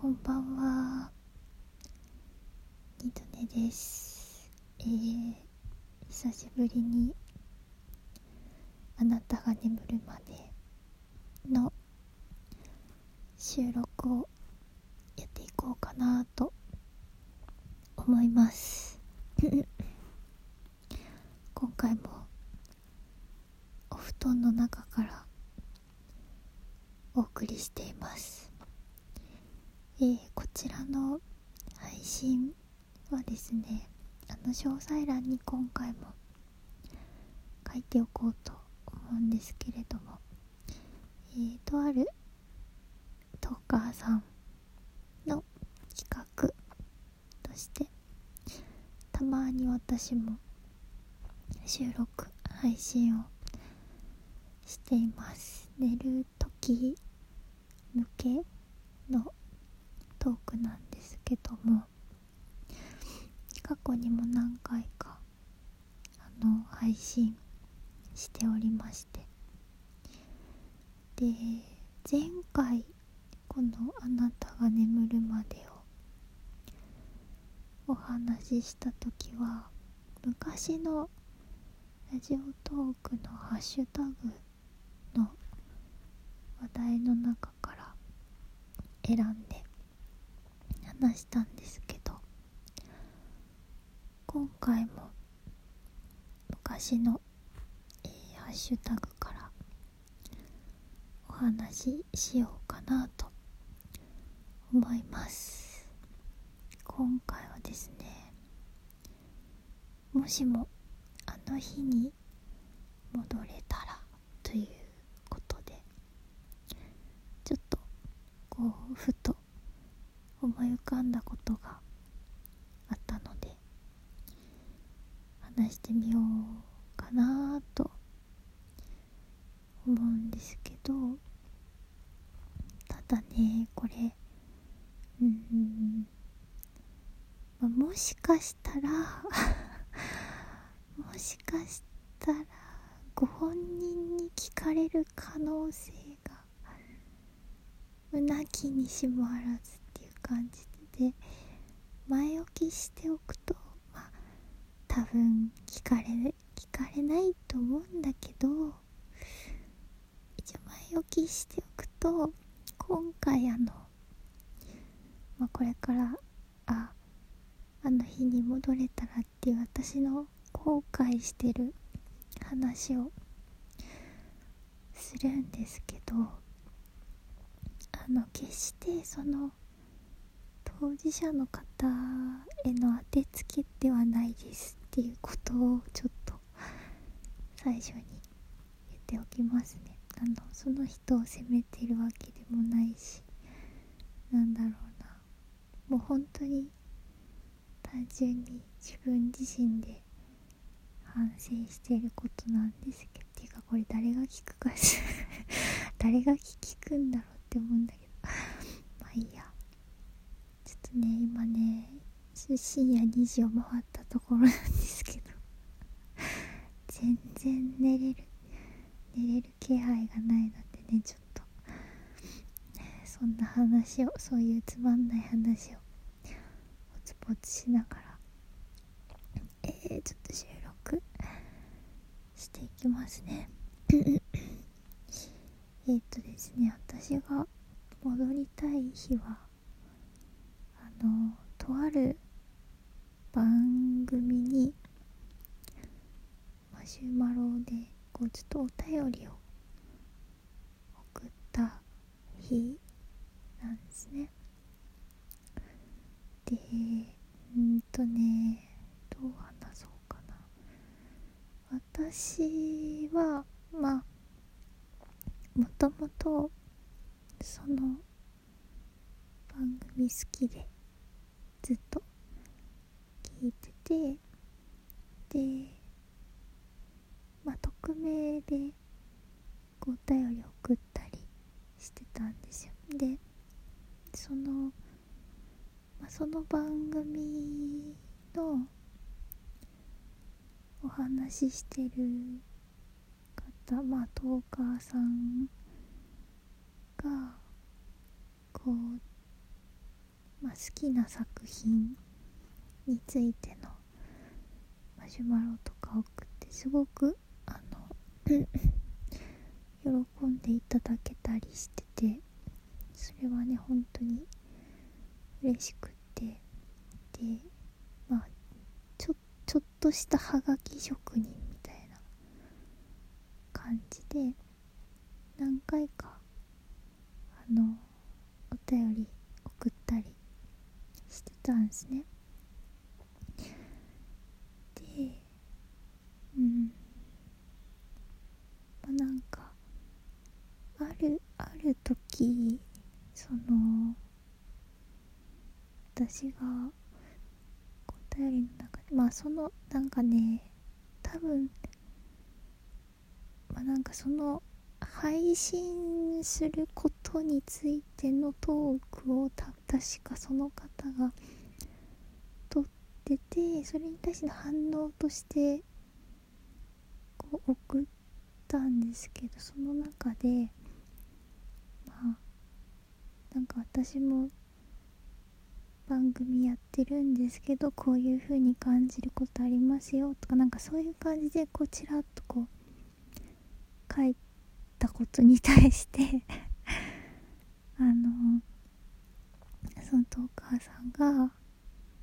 こんばんは。二度寝です。えー、久しぶりにあなたが眠るまでの収録をやっていこうかなと思います。今回もお布団の中からお送りしています。えーこちらの配信はですねあの詳細欄に今回も書いておこうと思うんですけれどもえー、とあるトーカーさんの企画としてたまに私も収録配信をしています。寝る時向けのトークなんですけども過去にも何回かあの配信しておりまして。で前回この「あなたが眠るまで」をお話しした時は昔のラジオトークのハッシュタグの話題の中から選んで話したんですけど今回も昔の、えーハッシュタグからお話ししようかなと思います。今回はですねもしもあの日に戻れたらということでちょっとこうふと思い浮かんだことがあったので話してみようかなと思うんですけどただねこれうん、まあ、もしかしたら もしかしたらご本人に聞かれる可能性がうなきにしもあらず感じで前置きしておくとまあ多分聞かれ聞かれないと思うんだけど一応前置きしておくと今回あの、まあ、これからああの日に戻れたらっていう私の後悔してる話をするんですけどあの決してその当事者の方への当てつけではないですっていうことをちょっと最初に言っておきますね。あのその人を責めてるわけでもないしなんだろうな。もう本当に単純に自分自身で反省してることなんですけどていうかこれ誰が聞くか 誰が聞くんだろうって思うんだけど。まあいいや。とね今ね深夜2時を回ったところなんですけど。全然寝れる寝れる気配がないのでねちょっと、そんな話をそういうつまんない話をポツポツしながらえー、ちょっと収録していきますね。えっとですね私が戻りたい日はのとある番組にマシュマロでこうちょっとお便りを送った日なんですね。でうんとねどう話そうかな。私はまあもともとその番組好きで。ずっと聞いててでまあ匿名でこうお便り送ったりしてたんですよ。でその、まあ、その番組のお話ししてる方まあトーカーさんがこう好きな作品についてのマシュマロとか送ってすごくあの 喜んでいただけたりしててそれはね本当に嬉しくって。でまあちょちょっとしたハガキ職人みたいな感じで何回かあのお便り送ったりしてたんですねでうんまあなんかあるある時その私がお便りの中でまあそのなんかね多分まあなんかその配信することについてのトークをた確かその方が取っててそれに対しての反応としてこう送ったんですけどその中でなんか私も番組やってるんですけどこういう風に感じることありますよとかなんかそういう感じでこうちらっとこう書いたことに対して あのそのトーカーさんが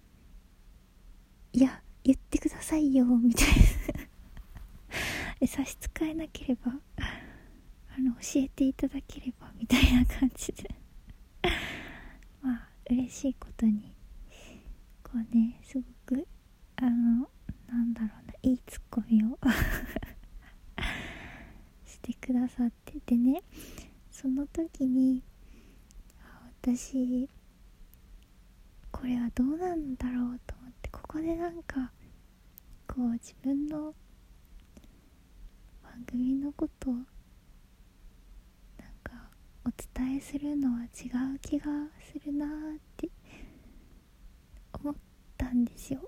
「いや言ってくださいよ」みたいな。差し支えなければあの教えていただければみたいな感じで。嬉しいことにこうねすごくあのなんだろうないいツッコミを してくださっててねその時に私これはどうなんだろうと思ってここでなんかこう自分の番組のことを伝えするのは違う気がするなーって思ったんですよ。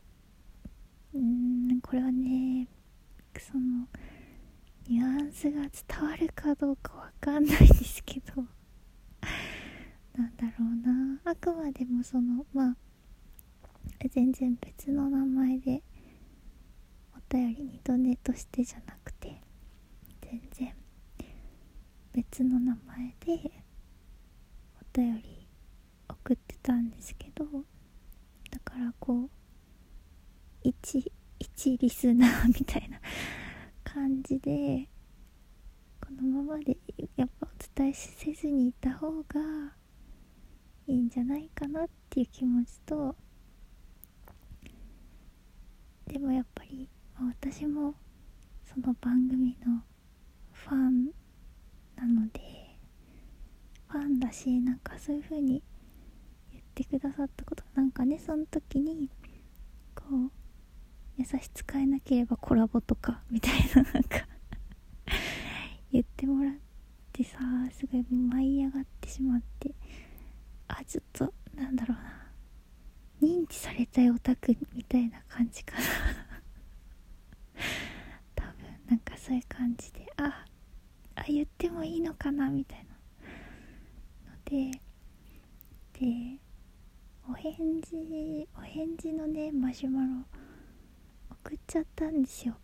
うーんこれはねそのニュアンスが伝わるかどうかわかんないですけど。なんだろうな。あくまでもそのまあ全然別の名前でお便りにドネとしてじゃなくて全然別の名前で便り送ってたんですけどだからこう一一リスナーみたいな感じでこのままでやっぱお伝えせずにいた方がいいんじゃないかなっていう気持ちとでもやっぱり、私もその番組のファンなのでファンだしなんかそういう風に言ってくださったこと。なんかねその時にこう優しく使えなければコラボとかみたいななんか言ってもらってさすごい舞い上がってしまってあちょっとなんだろうな。認知されたいオタクみたいな感じかな。多分なんかそういう感じでああ言ってもいいのかなみたいな。のでお返事お返事のねマシュマロ送っちゃったんですよ。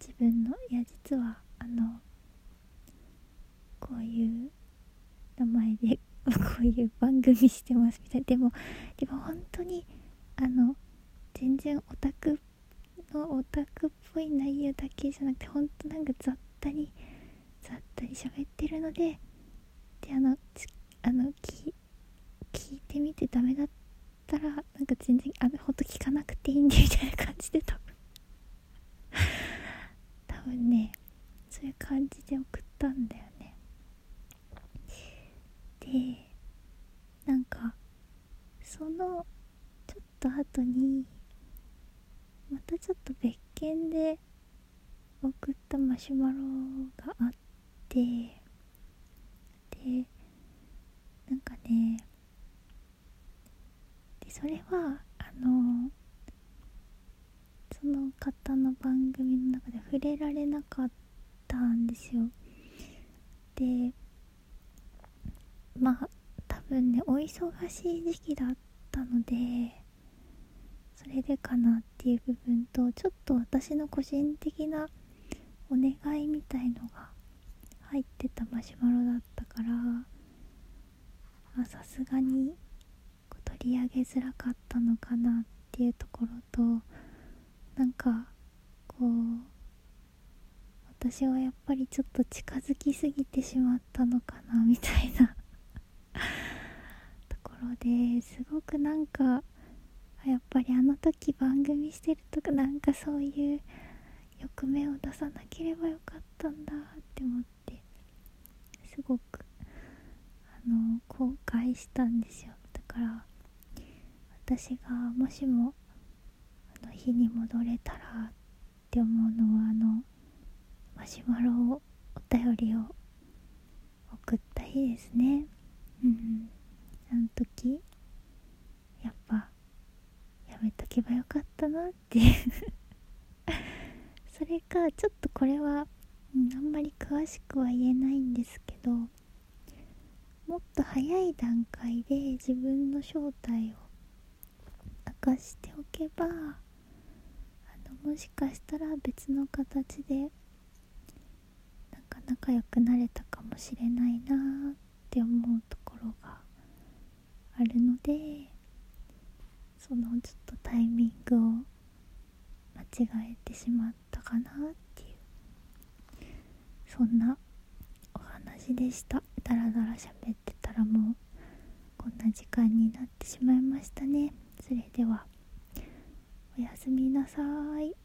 自分のいや実はあのこういう名前で こういう番組してますみたいな。でもでも本当にあの全然オタクのオタクっぽい内容だけじゃなくて本当なんか雑多に雑多に喋ってるのでであのあの聞聞いてみてダメだったらなんか全然あのほんと聞かなくていいんでみたいな感じで多分。多分ねそういう感じで送ったんだよね。でなんかそのちょっと後にまたちょっと別件で送ったマシュマロがあってでなんかねでそれはあのその方の番組の中で触れられなかったんですよ。でまあ多分ねお忙しい時期だったのでそれでかなっていう部分とちょっと私の個人的なお願いみたいのが入ってたマシュマロだったからさすがに取り上げづらかったのかなっていうところとなんかこう私はやっぱりちょっと近づきすぎてしまったのかなみたいな ところですごくなんかやっぱりあの時番組してるとかなんかそういう欲目を出さなければよかったんだって思ってすごくあの後悔したんですよ。だから私がもしもあの日に戻れたらって思うのはあのマシュマロをお便りを送った日ですね。うんあの時やっぱやめとけばよかったなっていう。それかちょっとこれは、うん、あんまり詳しくは言えないんですけどもっと早い段階で自分の正体をかしておけばあのもしかしたら別の形でなんか仲良くなれたかもしれないなって思うところがあるのでそのちょっとタイミングを間違えてしまったかなっていうそんなお話でした。だらだら喋ってたらもうこんな時間になってしまいましたね。それではおやすみなさい。